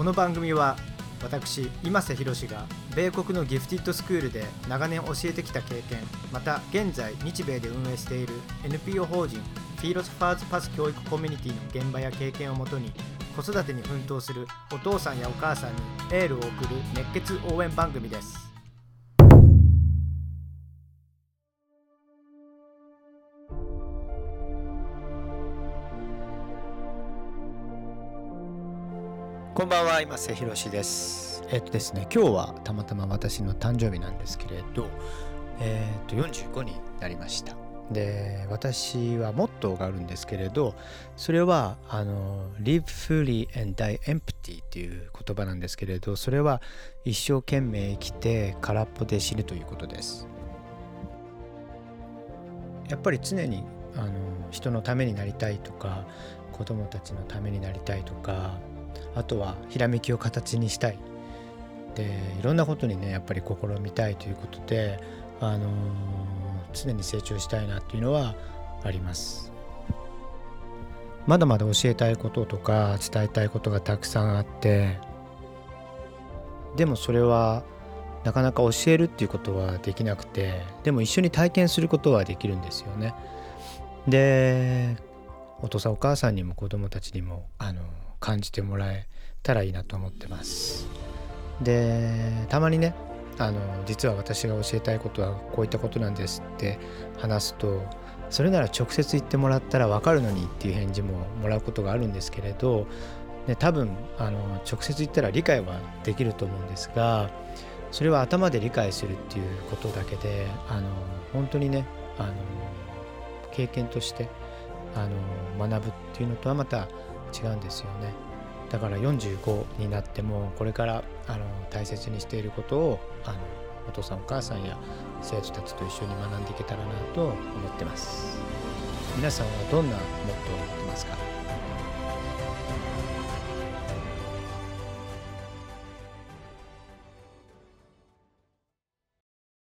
この番組は私今瀬宏が米国のギフティッドスクールで長年教えてきた経験また現在日米で運営している NPO 法人フィーロスファーズパス教育コミュニティの現場や経験をもとに子育てに奮闘するお父さんやお母さんにエールを送る熱血応援番組です。こんばんは今瀬宏です。えっとですね今日はたまたま私の誕生日なんですけれどえっと45になりました。で私はモットーがあるんですけれどそれはあの Live fully and die empty っていう言葉なんですけれどそれは一生懸命生きて空っぽで死ぬということです。やっぱり常にあの人のためになりたいとか子供たちのためになりたいとかあとはひらめきを形にしたい。でいろんなことにねやっぱり試みたいということであの常に成長したいなっていうのはあります。まだまだ教えたいこととか伝えたいことがたくさんあってでもそれはなかなか教えるっていうことはできなくてでも一緒に体験することはできるんですよね。でお父さんお母さんにも子供たちにもあの感じてもらえたらいいなと思ってます。でたまにねあの実は私が教えたいことはこういったことなんですって話すとそれなら直接言ってもらったら分かるのにっていう返事ももらうことがあるんですけれど、ね、多分あの直接言ったら理解はできると思うんですがそれは頭で理解するっていうことだけであの本当にねあの経験としてあの学ぶっていうのとはまた違うんですよね。だから45になってもこれからあの大切にしていることをあのお父さんお母さんや生徒たちと一緒に学んでいけたらなと思ってます。皆さんはどんなモットーを持って